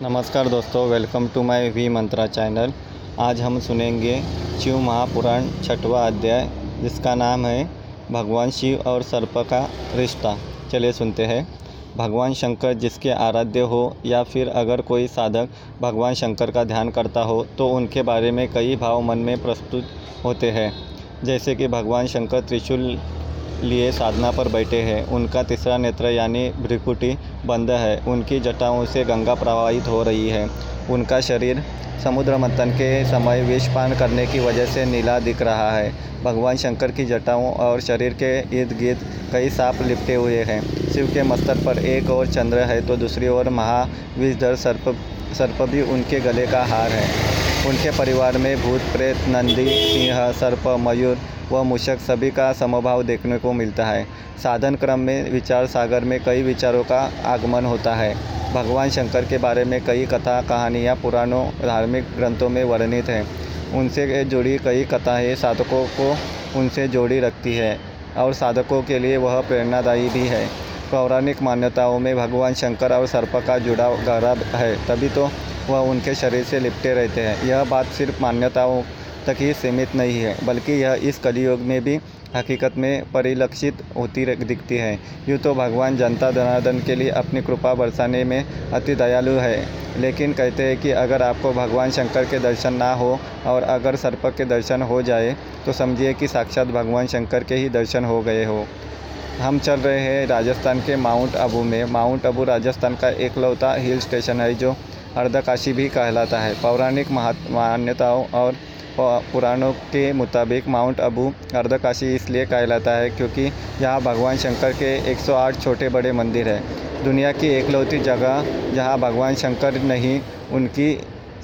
नमस्कार दोस्तों welcome to my V mantra channel आज हम सुनेंगे शिव महापुराण छठवा अध्याय, जिसका नाम है भगवान शिव और सर्प का रिश्ता। चलिए सुनते हैं। भगवान शंकर जिसके आराध्य हो, या फिर अगर कोई साधक भगवान शंकर का ध्यान करता हो तो उनके बारे में कई भाव मन में प्रस्तुत होते हैं। जैसे कि भगवान शंकर त्रिशूल लिए साधना पर बैठे हैं। उनका तीसरा नेत्र यानी भ्रिकुटी बंद है। उनकी जटाओं से गंगा प्रवाहित हो रही है। उनका शरीर समुद्र मंथन के समय विषपान करने की वजह से नीला दिख रहा है। भगवान शंकर की जटाओं और शरीर के इर्द गिर्द कई सांप लिपटे हुए हैं। शिव के मस्तक पर एक और चंद्र है तो दूसरी ओर महाविषधर सर्प सर्प भी उनके गले का हार है। उनके परिवार में भूत, प्रेत, नंदी, सिंह, सर्प, मयूर व मूषक सभी का समभाव देखने को मिलता है। साधन क्रम में विचार सागर में कई विचारों का आगमन होता है। भगवान शंकर के बारे में कई कथा, कहानियाँ पुराणों, धार्मिक ग्रंथों में वर्णित हैं। उनसे जुड़ी कई कथाएँ साधकों को उनसे जोड़ी रखती है और साधकों के लिए वह प्रेरणादायी भी है। पौराणिक मान्यताओं में भगवान शंकर और सर्प का जुड़ाव गहरा है, तभी तो वह उनके शरीर से लिपटे रहते हैं। यह बात सिर्फ़ मान्यताओं तक ही सीमित नहीं है, बल्कि यह इस कलयुग में भी हकीकत में परिलक्षित होती दिखती है। यूँ तो भगवान जनता जनार्दन के लिए अपनी कृपा बरसाने में अति दयालु है, लेकिन कहते हैं कि अगर आपको भगवान शंकर के दर्शन ना हो और अगर सर्प के दर्शन हो जाए तो समझिए कि साक्षात भगवान शंकर के ही दर्शन हो गए हो। हम चल रहे हैं राजस्थान के माउंट अबू में। माउंट अबू राजस्थान का एकलौता हिल स्टेशन है, जो अर्धकाशी भी कहलाता है। पौराणिक मान्यताओं और पुराणों के मुताबिक माउंट अबू अर्धकाशी इसलिए कहलाता है क्योंकि यहाँ भगवान शंकर के 108 छोटे बड़े मंदिर हैं। दुनिया की एकलौती जगह जहाँ भगवान शंकर नहीं, उनकी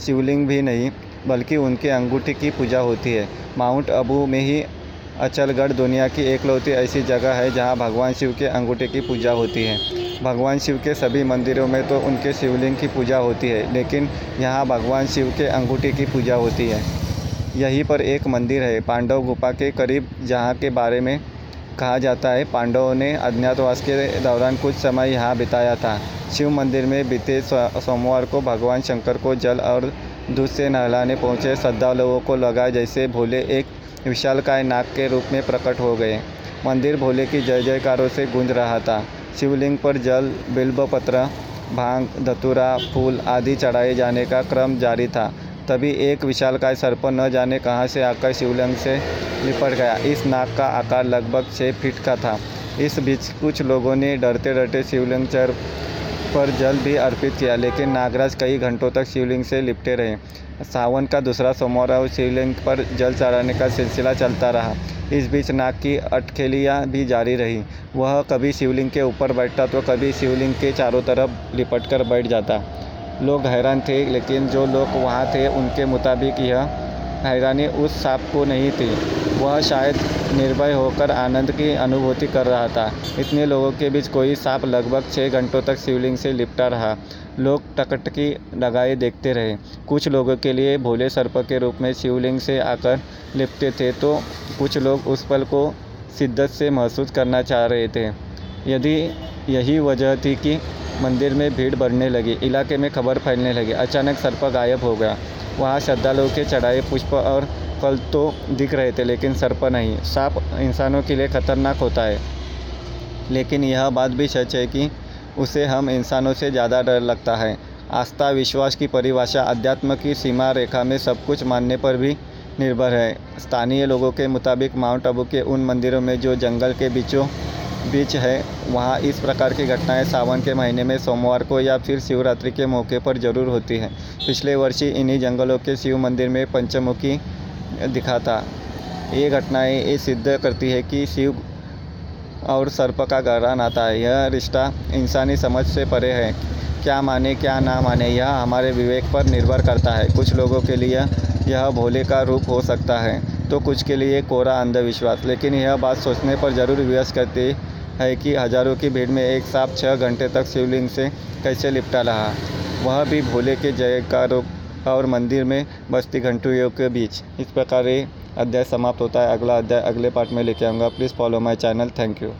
शिवलिंग भी नहीं, बल्कि उनके अंगूठी की पूजा होती है। माउंट अबू में ही अचलगढ़ दुनिया की एकलौती ऐसी जगह है जहाँ भगवान शिव के अंगूठे की पूजा होती है। भगवान शिव के सभी मंदिरों में तो उनके शिवलिंग की पूजा होती है, लेकिन यहाँ भगवान शिव के अंगूठे की पूजा होती है। यहीं पर एक मंदिर है, पांडव गुफा के करीब, जहाँ के बारे में कहा जाता है, पांडवों ने अज्ञातवास के दौरान कुछ समय यहाँ बिताया था। शिव मंदिर में बीते सोमवार को भगवान शंकर को जल और दूध से नहलाने पहुँचे श्रद्धालुओं को लगा, जैसे भोले एक विशालकाय नाग के रूप में प्रकट हो गए। मंदिर भोले की जय जयकारों से गूंज रहा था। शिवलिंग पर जल बिल्ब पत्र भाँग, धतूरा, फूल आदि चढ़ाए जाने का क्रम जारी था। तभी एक विशालकाय सर्प न जाने कहाँ से आकर शिवलिंग से लिपट गया। इस नाग का आकार लगभग छः फीट का था। इस बीच कुछ लोगों ने डरते डरते शिवलिंग चर पर जल भी अर्पित किया, लेकिन नागराज कई घंटों तक शिवलिंग से लिपटे रहे। सावन का दूसरा सोमवार और शिवलिंग पर जल चढ़ाने का सिलसिला चलता रहा। इस बीच नाग की अटखेलियाँ भी जारी रही। वह कभी शिवलिंग के ऊपर बैठता तो कभी शिवलिंग के चारों तरफ़ लिपट कर बैठ जाता। लोग हैरान थे, लेकिन जो लोग वहाँ थे, उनके मुताबिक यह हैरानी उस सांप को नहीं थी। वह शायद निर्भय होकर आनंद की अनुभूति कर रहा था। इतने लोगों के बीच कोई सांप लगभग छः घंटों तक शिवलिंग से लिपटा रहा। लोग टकटकी लगाए देखते रहे। कुछ लोगों के लिए भोले सर्प के रूप में शिवलिंग से आकर लिपटे थे तो कुछ लोग उस पल को शिद्दत से महसूस करना चाह रहे थे। यदि यही वजह थी कि मंदिर में भीड़ बढ़ने लगी, इलाके में खबर फैलने लगी, अचानक सर्प गायब हो गया। वहाँ श्रद्धालुओं के चढ़ाए पुष्प और फल तो दिख रहे थे, लेकिन सर्प नहीं। सांप इंसानों के लिए खतरनाक होता है। लेकिन यह बात भी सच है कि उसे हम इंसानों से ज़्यादा डर लगता है। आस्था, विश्वास की परिभाषा, अध्यात्म की सीमा रेखा में सब कुछ मानने पर भी निर्भर है। स्थानीय लोगों के मुताबिक माउंट आबू के उन मंदिरों में जो जंगल के बीचों बीच है, वहाँ इस प्रकार की घटनाएँ सावन के महीने में सोमवार को या फिर शिवरात्रि के मौके पर ज़रूर होती हैं। पिछले वर्ष ही इन्हीं जंगलों के शिव मंदिर में पंचमुखी दिखा था ये घटनाएँ ये सिद्ध करती है कि शिव और सर्प का गहरा नाता है। यह रिश्ता इंसानी समझ से परे है। क्या माने, क्या ना माने, यह हमारे विवेक पर निर्भर करता है। कुछ लोगों के लिए यह भोले का रूप हो सकता है तो कुछ के लिए कोरा अंधविश्वास। लेकिन यह बात सोचने पर ज़रूर विवश करती है कि हज़ारों की भीड़ में एक सांप छः घंटे तक शिवलिंग से कैसे लिपटा रहा। वह भी भोले के जयकारों और मंदिर में बस्ती घंटियों के बीच। इस प्रकार ये अध्याय समाप्त होता है। अगला अध्याय अगले पार्ट में लेके आऊँगा। Please follow my channel. Thank you.